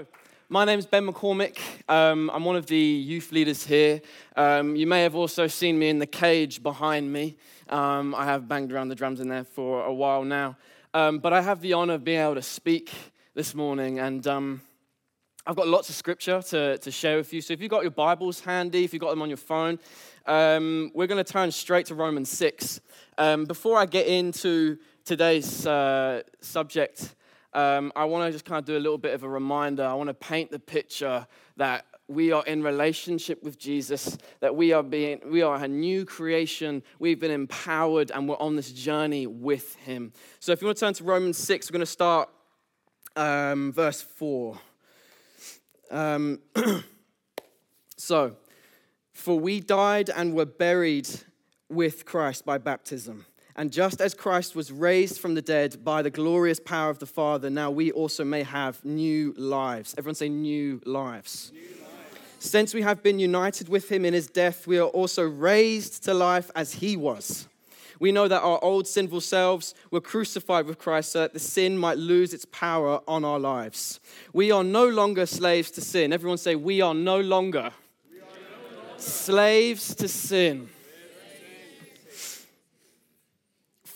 So, my name's Ben McCormick. Um, I'm one of the youth leaders here. Um, you may have also seen me in the cage behind me. Um, I have banged around the drums in there for a while now. Um, but I have the honor of being able to speak this morning, and um, I've got lots of scripture to, to share with you. So, if you've got your Bibles handy, if you've got them on your phone, um, we're going to turn straight to Romans 6. before I get into today's uh, subject, um, I want to just kind of do a little bit of a reminder. I want to paint the picture that we are in relationship with Jesus, that we are being we are a new creation, we've been empowered, and we're on this journey with him. So if you want to turn to Romans 6, we're going to start um, verse 4. Um, so, for we died and were buried with Christ by baptism and just as Christ was raised from the dead by the glorious power of the Father, now we also may have new lives. Everyone say, new lives. New lives. Since we have been united with him in his death, we are also raised to life as he was. We know that our old sinful selves were crucified with Christ so that the sin might lose its power on our lives. We are no longer slaves to sin. Everyone say, We are no longer, are no longer. slaves to sin.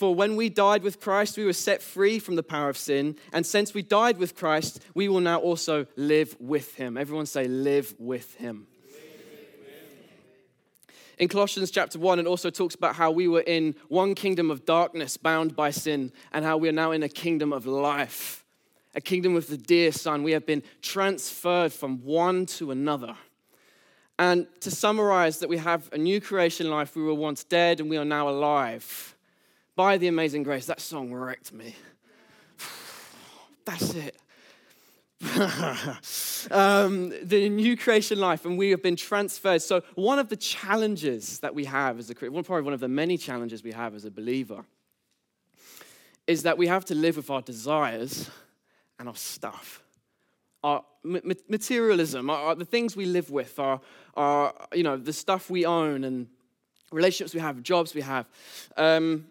For when we died with Christ, we were set free from the power of sin. And since we died with Christ, we will now also live with him. Everyone say, live with him. In Colossians chapter 1, it also talks about how we were in one kingdom of darkness bound by sin, and how we are now in a kingdom of life, a kingdom with the dear Son. We have been transferred from one to another. And to summarize, that we have a new creation life, we were once dead and we are now alive by the amazing grace. That song wrecked me. That's it. um, the new creation life, and we have been transferred. So, one of the challenges that we have as a Christian, probably one of the many challenges we have as a believer, is that we have to live with our desires and our stuff. Our materialism, our, the things we live with, our, our, you know, the stuff we own and relationships we have, jobs we have. Um,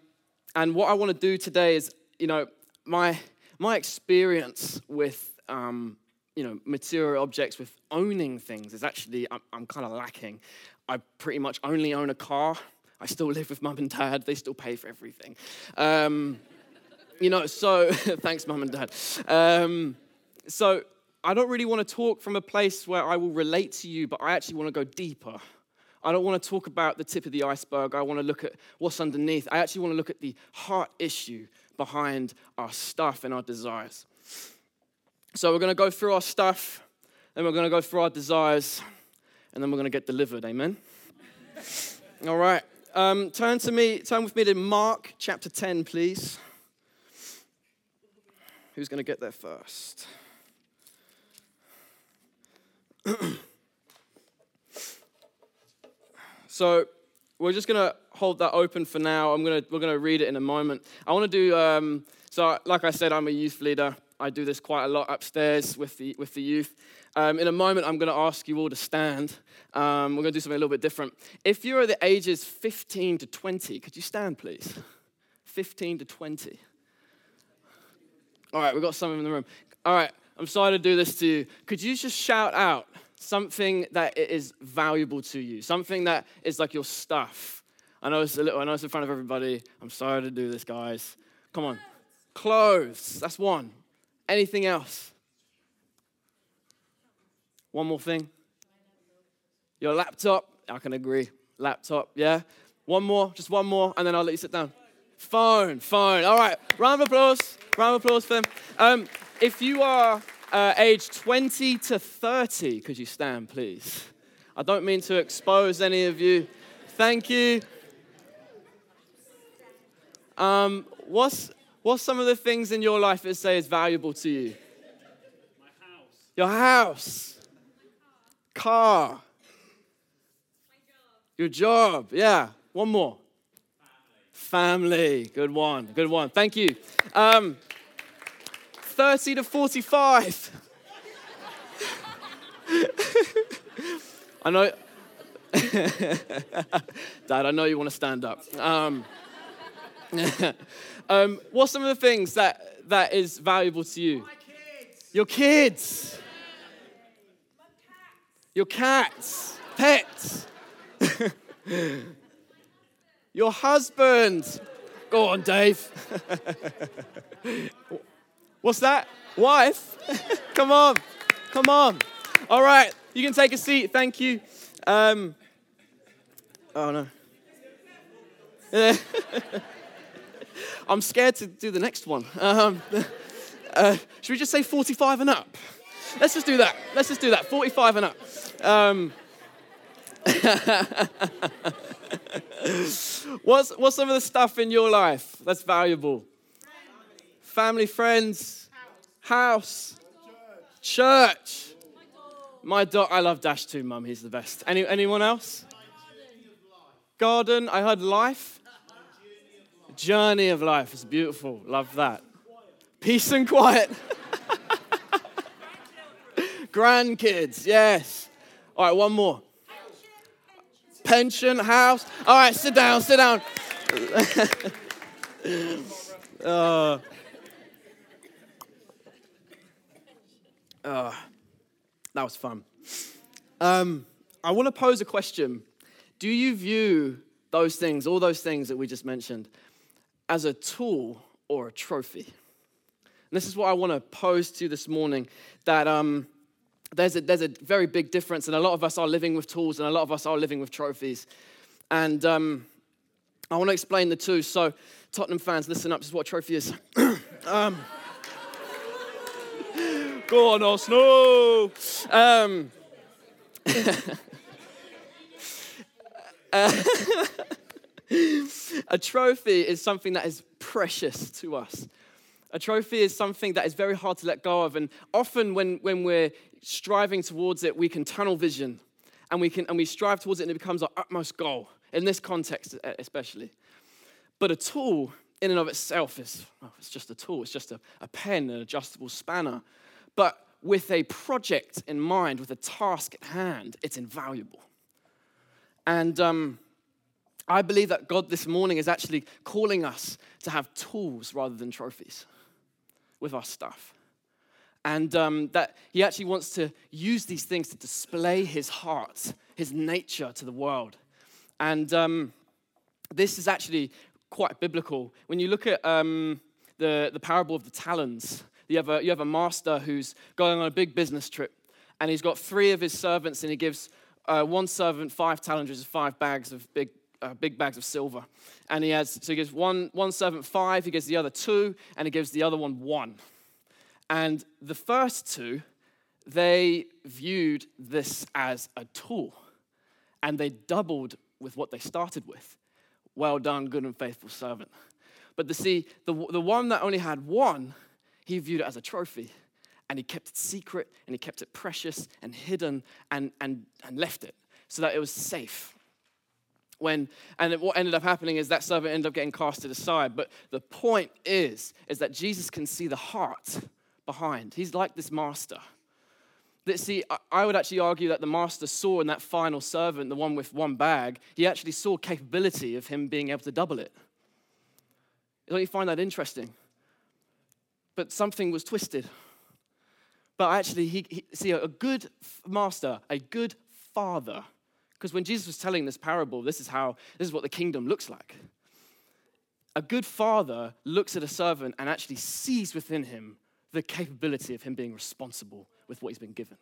and what I want to do today is, you know, my, my experience with, um, you know, material objects, with owning things is actually, I'm, I'm kind of lacking. I pretty much only own a car. I still live with mum and dad. They still pay for everything. Um, you know, so thanks, mum and dad. Um, so I don't really want to talk from a place where I will relate to you, but I actually want to go deeper. I don't want to talk about the tip of the iceberg. I want to look at what's underneath. I actually want to look at the heart issue behind our stuff and our desires. So we're going to go through our stuff, then we're going to go through our desires, and then we're going to get delivered. Amen? All right. Um, turn to me, turn with me to Mark chapter 10, please. Who's going to get there first? So we're just going to hold that open for now. I'm gonna, we're going to read it in a moment. I want to do, um, so like I said, I'm a youth leader. I do this quite a lot upstairs with the, with the youth. Um, in a moment, I'm going to ask you all to stand. Um, we're going to do something a little bit different. If you're the ages 15 to 20, could you stand, please? 15 to 20. All right, we've got some in the room. All right, I'm sorry to do this to you. Could you just shout out something that is valuable to you, something that is like your stuff. I know it's a little, I know it's in front of everybody. I'm sorry to do this, guys. Come on. Clothes, that's one. Anything else? One more thing. Your laptop, I can agree. Laptop, yeah. One more, just one more, and then I'll let you sit down. Phone, phone. All right, round of applause. Round of applause for them. Um, if you are uh, age 20 to 30, could you stand, please? I don't mean to expose any of you. Thank you. Um, what's, what's some of the things in your life that say is valuable to you? My house. Your house. Car. Your job. Yeah. One more. Family. Family. Good one. Good one. Thank you. Um, 30 to 45. I know, Dad, I know you want to stand up. Um, um, what's some of the things that, that is valuable to you? Kids. Your kids. Your cats, pets, your husband. Go on, Dave. What's that? Wife? come on, come on. All right, you can take a seat. Thank you. Um, oh no. I'm scared to do the next one. Um, uh, should we just say 45 and up? Let's just do that. Let's just do that. 45 and up. Um, what's, what's some of the stuff in your life that's valuable? Family, friends, house, church. My dog, I love Dash too, Mum. He's the best. Any, anyone else? Garden. I heard life. Journey of life. It's beautiful. Love that. Peace and quiet. Grandkids, yes. All right, one more. Pension, house. All right, sit down, sit down. uh, uh, that was fun. Um, I want to pose a question. Do you view those things, all those things that we just mentioned, as a tool or a trophy? And this is what I want to pose to you this morning that um, there's, a, there's a very big difference, and a lot of us are living with tools, and a lot of us are living with trophies. And um, I want to explain the two. So, Tottenham fans, listen up. This is what a trophy is. um, go on, Arsenal. Um, uh, a trophy is something that is precious to us. A trophy is something that is very hard to let go of. And often, when, when we're striving towards it, we can tunnel vision and we, can, and we strive towards it, and it becomes our utmost goal, in this context, especially. But a tool, in and of itself, is well, it's just a tool, it's just a, a pen, an adjustable spanner. But with a project in mind, with a task at hand, it's invaluable. And um, I believe that God this morning is actually calling us to have tools rather than trophies with our stuff. And um, that He actually wants to use these things to display His heart, His nature to the world. And um, this is actually quite biblical. When you look at um, the, the parable of the talents, you have, a, you have a master who's going on a big business trip, and he's got three of his servants, and he gives uh, one servant five talents, five bags of big, uh, big bags of silver. And he has, so he gives one, one servant five, he gives the other two, and he gives the other one one. And the first two, they viewed this as a tool, and they doubled with what they started with. Well done, good and faithful servant. But to see, the, the one that only had one, he viewed it as a trophy and he kept it secret and he kept it precious and hidden and, and, and left it so that it was safe. When, and what ended up happening is that servant ended up getting casted aside. But the point is, is that Jesus can see the heart behind. He's like this master. That, see, I would actually argue that the master saw in that final servant, the one with one bag, he actually saw capability of him being able to double it. Don't you find that interesting? But something was twisted. But actually, he, he see, a good master, a good father, because when Jesus was telling this parable, this is how, this is what the kingdom looks like. A good father looks at a servant and actually sees within him the capability of him being responsible with what he's been given.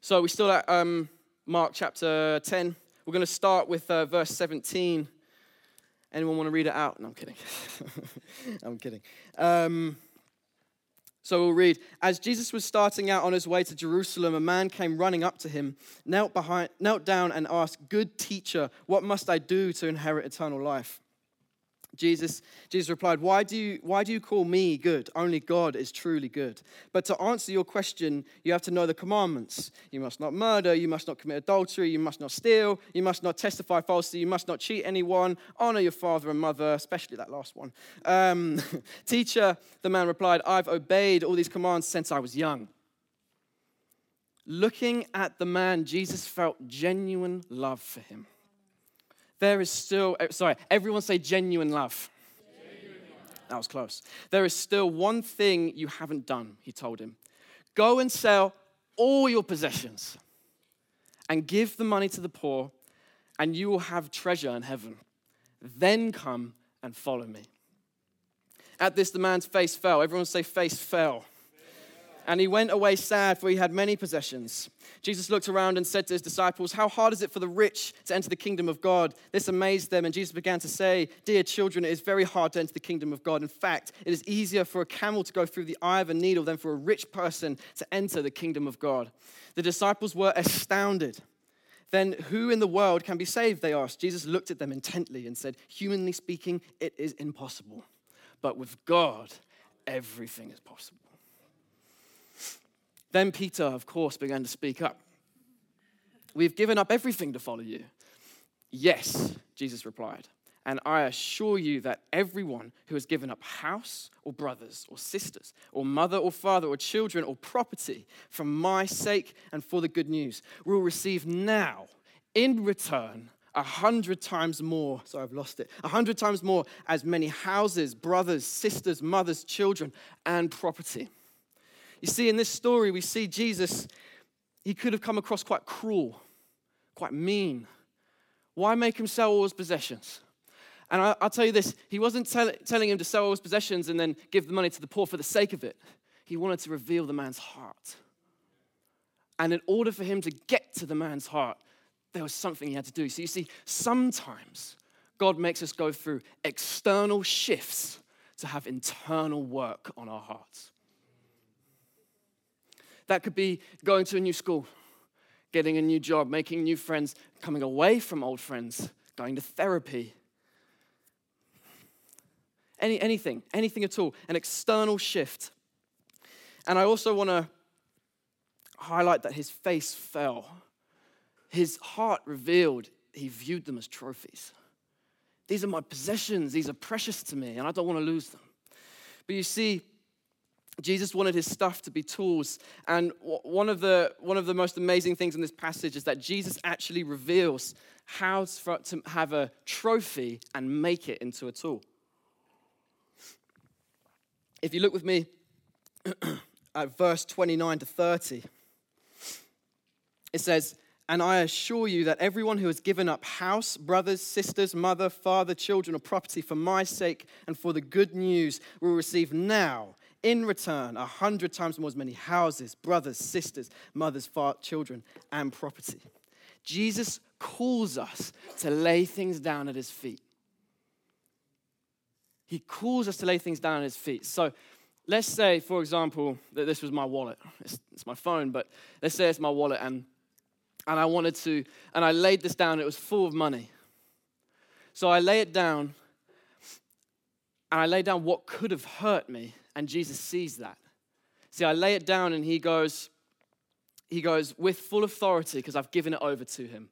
So we're still at um, Mark chapter 10. We're going to start with uh, verse 17. Anyone want to read it out? No, I'm kidding. I'm kidding. Um, so we'll read As Jesus was starting out on his way to Jerusalem, a man came running up to him, knelt, behind, knelt down, and asked, Good teacher, what must I do to inherit eternal life? Jesus, Jesus replied, why do, you, why do you call me good? Only God is truly good. But to answer your question, you have to know the commandments. You must not murder, you must not commit adultery, you must not steal, you must not testify falsely, you must not cheat anyone, honor your father and mother, especially that last one. Um, Teacher, the man replied, I've obeyed all these commands since I was young. Looking at the man, Jesus felt genuine love for him there is still, eh, sorry, everyone say genuine love. genuine love. That was close. There is still one thing you haven't done, he told him. Go and sell all your possessions and give the money to the poor, and you will have treasure in heaven. Then come and follow me. At this, the man's face fell. Everyone say, face fell. And he went away sad, for he had many possessions. Jesus looked around and said to his disciples, How hard is it for the rich to enter the kingdom of God? This amazed them, and Jesus began to say, Dear children, it is very hard to enter the kingdom of God. In fact, it is easier for a camel to go through the eye of a needle than for a rich person to enter the kingdom of God. The disciples were astounded. Then who in the world can be saved? They asked. Jesus looked at them intently and said, Humanly speaking, it is impossible. But with God, everything is possible. Then Peter, of course, began to speak up. We've given up everything to follow you. Yes, Jesus replied. And I assure you that everyone who has given up house or brothers or sisters or mother or father or children or property for my sake and for the good news will receive now in return a hundred times more. Sorry, I've lost it. A hundred times more as many houses, brothers, sisters, mothers, children, and property. You see, in this story, we see Jesus, he could have come across quite cruel, quite mean. Why make him sell all his possessions? And I, will tell you this he wasn't tell, telling him to sell all his possessions and then give the money to the poor for the sake of it. He wanted to reveal the man's heart. And in order for him to get to the man's heart, there was something he had to do. So you see, sometimes God makes us go through external shifts to have internal work on our hearts. That could be going to a new school, getting a new job, making new friends, coming away from old friends, going to therapy. Any, anything, anything at all, an external shift. And I also want to highlight that his face fell. His heart revealed he viewed them as trophies. These are my possessions, these are precious to me, and I don't want to lose them. But you see, Jesus wanted his stuff to be tools. And one of, the, one of the most amazing things in this passage is that Jesus actually reveals how to have a trophy and make it into a tool. If you look with me at verse 29 to 30, it says, And I assure you that everyone who has given up house, brothers, sisters, mother, father, children, or property for my sake and for the good news will receive now in return, a hundred times more as many houses, brothers, sisters, mothers, father, children, and property. Jesus calls us to lay things down at his feet. He calls us to lay things down at his feet. So let's say, for example, that this was my wallet. It's, it's my phone, but let's say it's my wallet and, and I wanted to, and I laid this down, it was full of money. So I lay it down, and I lay down what could have hurt me and Jesus sees that. See, I lay it down and he goes, he goes, with full authority, because I've given it over to him.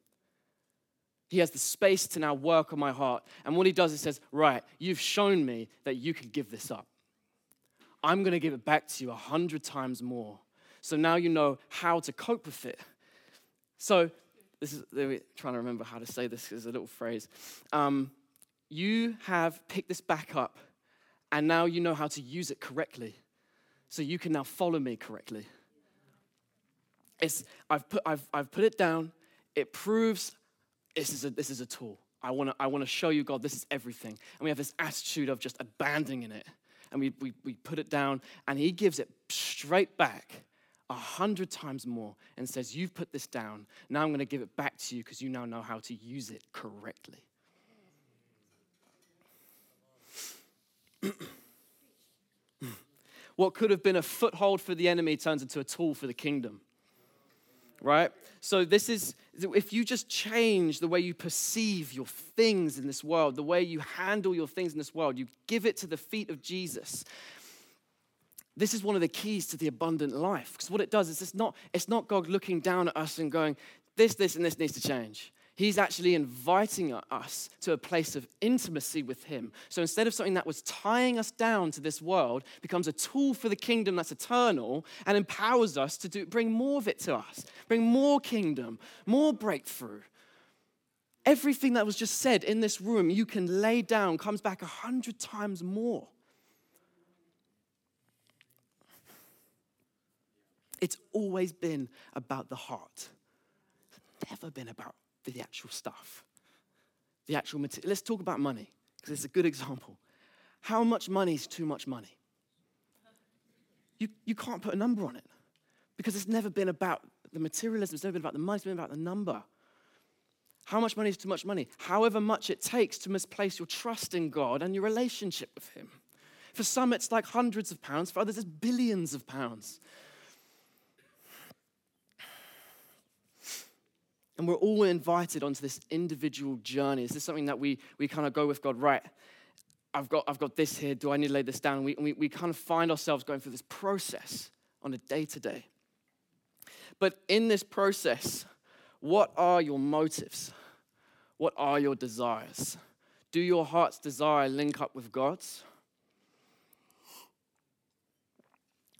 He has the space to now work on my heart. And what he does is says, Right, you've shown me that you can give this up. I'm going to give it back to you a hundred times more. So now you know how to cope with it. So, this is trying to remember how to say this as a little phrase. Um, you have picked this back up and now you know how to use it correctly. So you can now follow me correctly. It's, I've, put, I've, I've put it down. It proves this is a, this is a tool. I want to I wanna show you, God, this is everything. And we have this attitude of just abandoning it. And we, we, we put it down, and He gives it straight back a hundred times more and says, You've put this down. Now I'm going to give it back to you because you now know how to use it correctly. what could have been a foothold for the enemy turns into a tool for the kingdom. Right? So, this is, if you just change the way you perceive your things in this world, the way you handle your things in this world, you give it to the feet of Jesus. This is one of the keys to the abundant life. Because what it does is it's not, it's not God looking down at us and going, this, this, and this needs to change. He's actually inviting us to a place of intimacy with Him. So instead of something that was tying us down to this world, becomes a tool for the kingdom that's eternal and empowers us to do, bring more of it to us, bring more kingdom, more breakthrough. Everything that was just said in this room, you can lay down, comes back a hundred times more. It's always been about the heart. It's never been about the actual stuff, the actual material. Let's talk about money, because it's a good example. How much money is too much money? You, you can't put a number on it because it's never been about the materialism, it's never been about the money, it's been about the number. How much money is too much money? However much it takes to misplace your trust in God and your relationship with Him. For some, it's like hundreds of pounds, for others, it's billions of pounds. And we're all invited onto this individual journey. Is this something that we, we kind of go with God, right? I've got, I've got this here. Do I need to lay this down? We, we, we kind of find ourselves going through this process on a day to day. But in this process, what are your motives? What are your desires? Do your heart's desire link up with God's?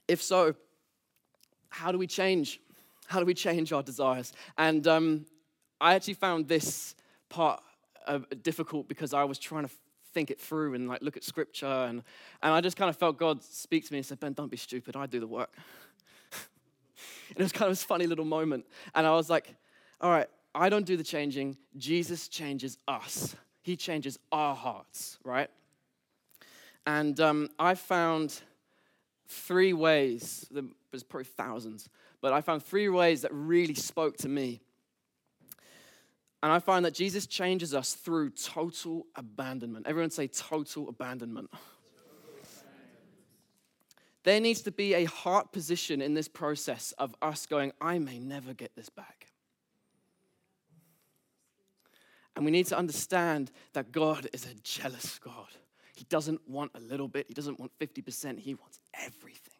If so, how do we change? How do we change our desires? And um, I actually found this part uh, difficult because I was trying to think it through and like look at scripture and, and I just kind of felt God speak to me and said, Ben, don't be stupid. I do the work. and it was kind of this funny little moment. And I was like, all right, I don't do the changing. Jesus changes us. He changes our hearts, right? And um, I found three ways, there's probably thousands, but I found three ways that really spoke to me. And I find that Jesus changes us through total abandonment. Everyone say total abandonment. There needs to be a heart position in this process of us going, I may never get this back. And we need to understand that God is a jealous God. He doesn't want a little bit, He doesn't want 50%, He wants everything.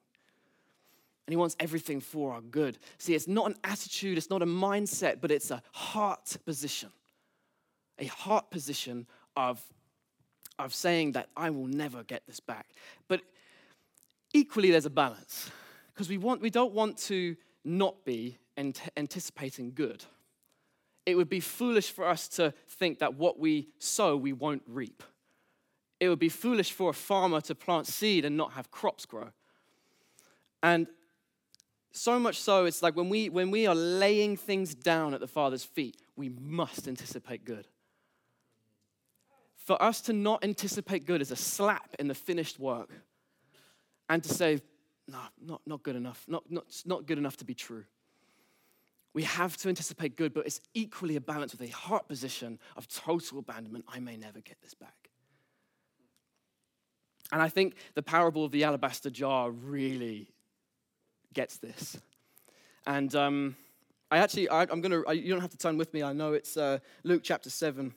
And He wants everything for our good. See, it's not an attitude, it's not a mindset, but it's a heart position. A heart position of, of saying that I will never get this back. But equally, there's a balance because we, want, we don't want to not be anticipating good it would be foolish for us to think that what we sow, we won't reap. It would be foolish for a farmer to plant seed and not have crops grow. And so much so, it's like when we, when we are laying things down at the Father's feet, we must anticipate good. For us to not anticipate good is a slap in the finished work and to say, no, not, not good enough, not, not, not good enough to be true. We have to anticipate good, but it's equally a balance with a heart position of total abandonment. I may never get this back. And I think the parable of the alabaster jar really gets this. And um, I actually, I, am going to, you don't have to turn with me. I know it's uh, Luke chapter 7.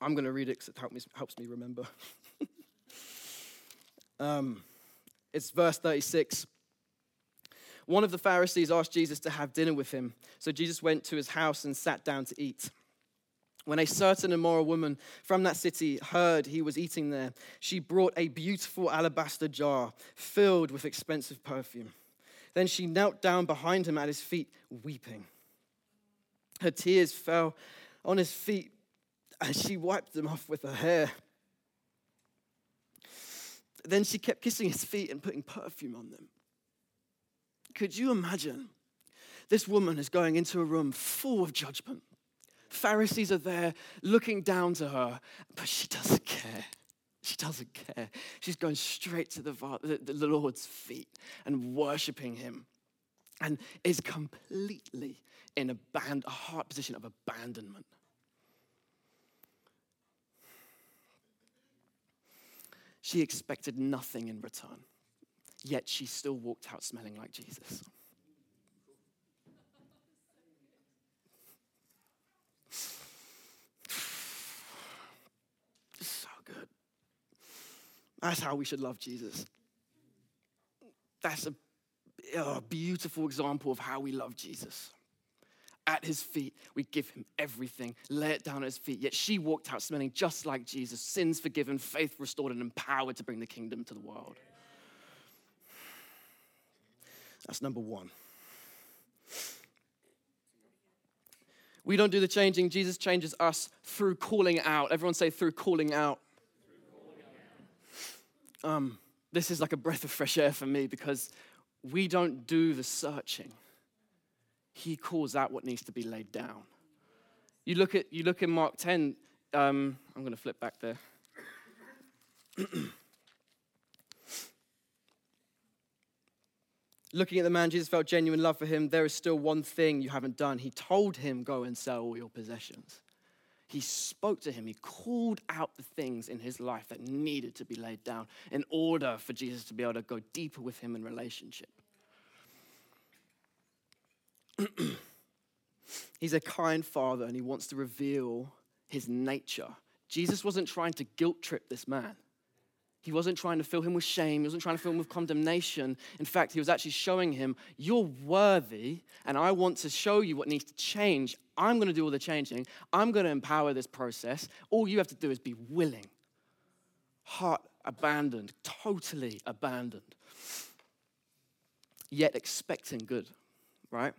I'm going to read it because it me, helps me remember. um, it's verse 36. One of the Pharisees asked Jesus to have dinner with him. So Jesus went to his house and sat down to eat. When a certain immoral woman from that city heard he was eating there, she brought a beautiful alabaster jar filled with expensive perfume. Then she knelt down behind him at his feet, weeping. Her tears fell on his feet and she wiped them off with her hair. Then she kept kissing his feet and putting perfume on them. Could you imagine? This woman is going into a room full of judgment. Pharisees are there looking down to her, but she doesn't care. She doesn't care. She's going straight to the, the Lord's feet and worshiping him and is completely in a, band, a heart position of abandonment. She expected nothing in return yet she still walked out smelling like Jesus. so. That's how we should love Jesus. That's a, a beautiful example of how we love Jesus at his feet. We give him everything, lay it down at his feet. Yet she walked out smelling just like Jesus, sins forgiven, faith restored, and empowered to bring the kingdom to the world. That's number one. We don't do the changing, Jesus changes us through calling out. Everyone say, through calling out. Um, this is like a breath of fresh air for me because we don't do the searching. He calls out what needs to be laid down. You look at you look in Mark 10. Um, I'm going to flip back there. Looking at the man, Jesus felt genuine love for him. There is still one thing you haven't done. He told him, Go and sell all your possessions. He spoke to him. He called out the things in his life that needed to be laid down in order for Jesus to be able to go deeper with him in relationship. He's a kind father and he wants to reveal his nature. Jesus wasn't trying to guilt trip this man. He wasn't trying to fill him with shame. He wasn't trying to fill him with condemnation. In fact, he was actually showing him, You're worthy, and I want to show you what needs to change. I'm going to do all the changing. I'm going to empower this process. All you have to do is be willing. Heart abandoned, totally abandoned, yet expecting good, right?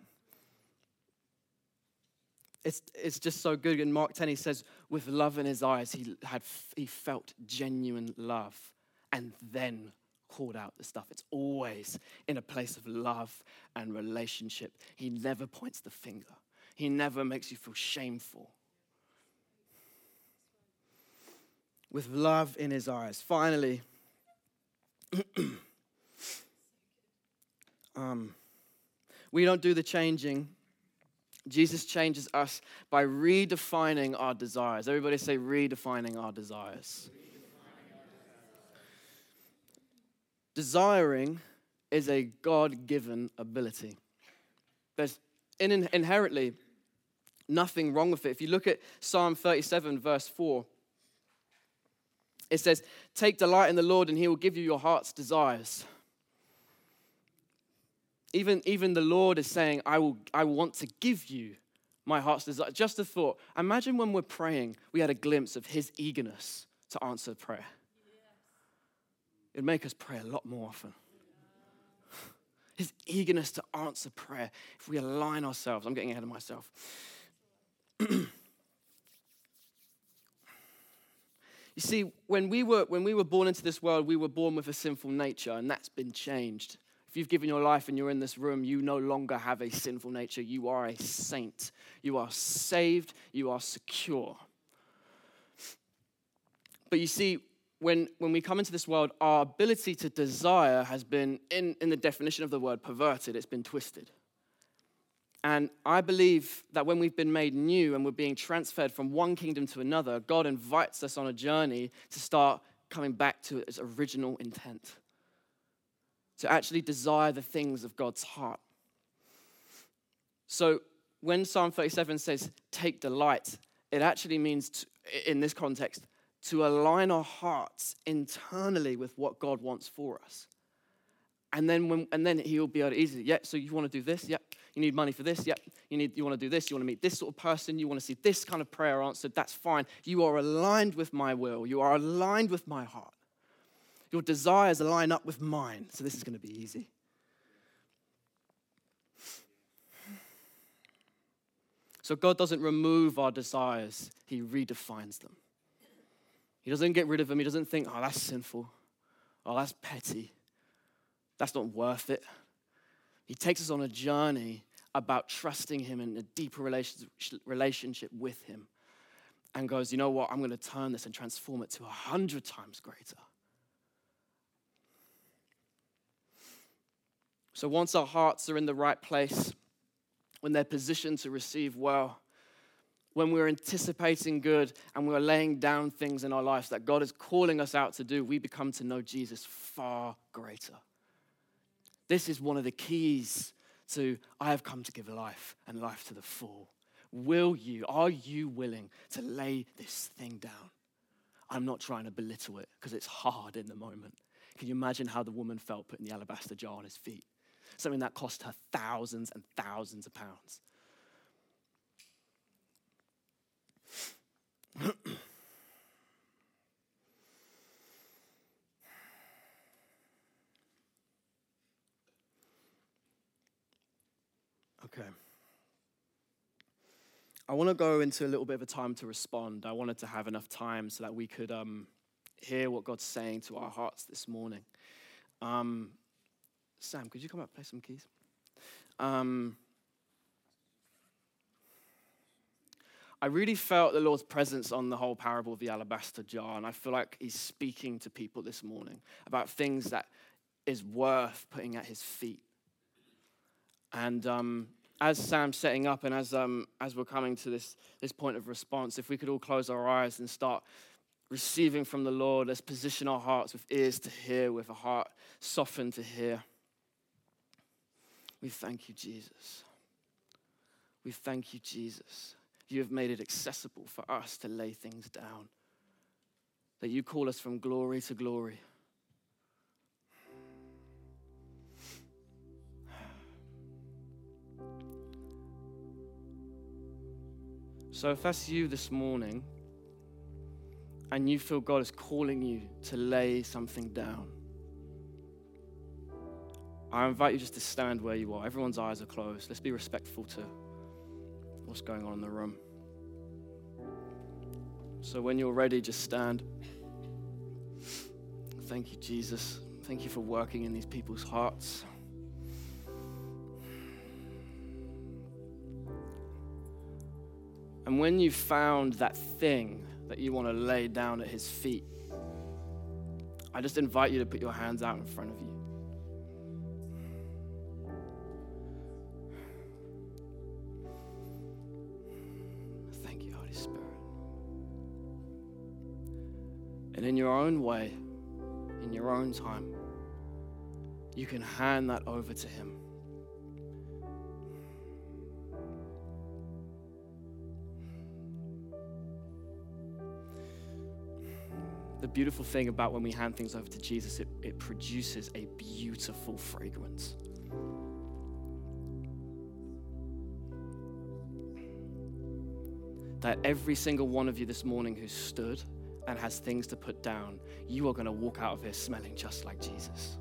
It's, it's just so good. In Mark 10, he says, with love in his eyes, he, had, he felt genuine love and then called out the stuff. It's always in a place of love and relationship. He never points the finger, he never makes you feel shameful. With love in his eyes. Finally, um, we don't do the changing. Jesus changes us by redefining our desires. Everybody say, redefining our desires. Desiring is a God given ability. There's in, inherently nothing wrong with it. If you look at Psalm 37, verse 4, it says, Take delight in the Lord, and he will give you your heart's desires. Even, even the Lord is saying, I, will, I want to give you my heart's desire. Just a thought. Imagine when we're praying, we had a glimpse of his eagerness to answer prayer. It'd make us pray a lot more often. His eagerness to answer prayer if we align ourselves. I'm getting ahead of myself. You see, when we, were, when we were born into this world, we were born with a sinful nature, and that's been changed. If you've given your life and you're in this room, you no longer have a sinful nature. You are a saint. You are saved. You are secure. But you see, when, when we come into this world, our ability to desire has been, in, in the definition of the word, perverted, it's been twisted. And I believe that when we've been made new and we're being transferred from one kingdom to another, God invites us on a journey to start coming back to its original intent, to actually desire the things of God's heart. So when Psalm 37 says, take delight, it actually means, to, in this context, to align our hearts internally with what God wants for us. And then, when, and then he'll be able to easily, yeah, so you want to do this? Yep. You need money for this? Yep. You, need, you want to do this? You want to meet this sort of person? You want to see this kind of prayer answered? That's fine. You are aligned with my will. You are aligned with my heart. Your desires align up with mine. So this is going to be easy. So God doesn't remove our desires, He redefines them. He doesn't get rid of them. He doesn't think, oh, that's sinful. Oh, that's petty. That's not worth it. He takes us on a journey about trusting Him in a deeper relationship with Him and goes, you know what? I'm going to turn this and transform it to a hundred times greater. So once our hearts are in the right place, when they're positioned to receive well, when we're anticipating good and we're laying down things in our lives that God is calling us out to do, we become to know Jesus far greater. This is one of the keys to I have come to give life and life to the full. Will you, are you willing to lay this thing down? I'm not trying to belittle it because it's hard in the moment. Can you imagine how the woman felt putting the alabaster jar on his feet? Something that cost her thousands and thousands of pounds. okay. I want to go into a little bit of a time to respond. I wanted to have enough time so that we could um, hear what God's saying to our hearts this morning. Um, Sam, could you come up and play some keys? Um, I really felt the Lord's presence on the whole parable of the alabaster jar, and I feel like He's speaking to people this morning about things that is worth putting at His feet. And um, as Sam's setting up, and as um, as we're coming to this this point of response, if we could all close our eyes and start receiving from the Lord, let's position our hearts with ears to hear, with a heart softened to hear. We thank you, Jesus. We thank you, Jesus. You have made it accessible for us to lay things down. That you call us from glory to glory. So, if that's you this morning and you feel God is calling you to lay something down, I invite you just to stand where you are. Everyone's eyes are closed. Let's be respectful to what's going on in the room. So when you're ready, just stand. Thank you, Jesus. Thank you for working in these people's hearts. And when you've found that thing that you want to lay down at his feet, I just invite you to put your hands out in front of you. Thank you, Holy Spirit. And in your own way, in your own time, you can hand that over to Him. The beautiful thing about when we hand things over to Jesus, it, it produces a beautiful fragrance. That every single one of you this morning who stood, and has things to put down, you are going to walk out of here smelling just like Jesus.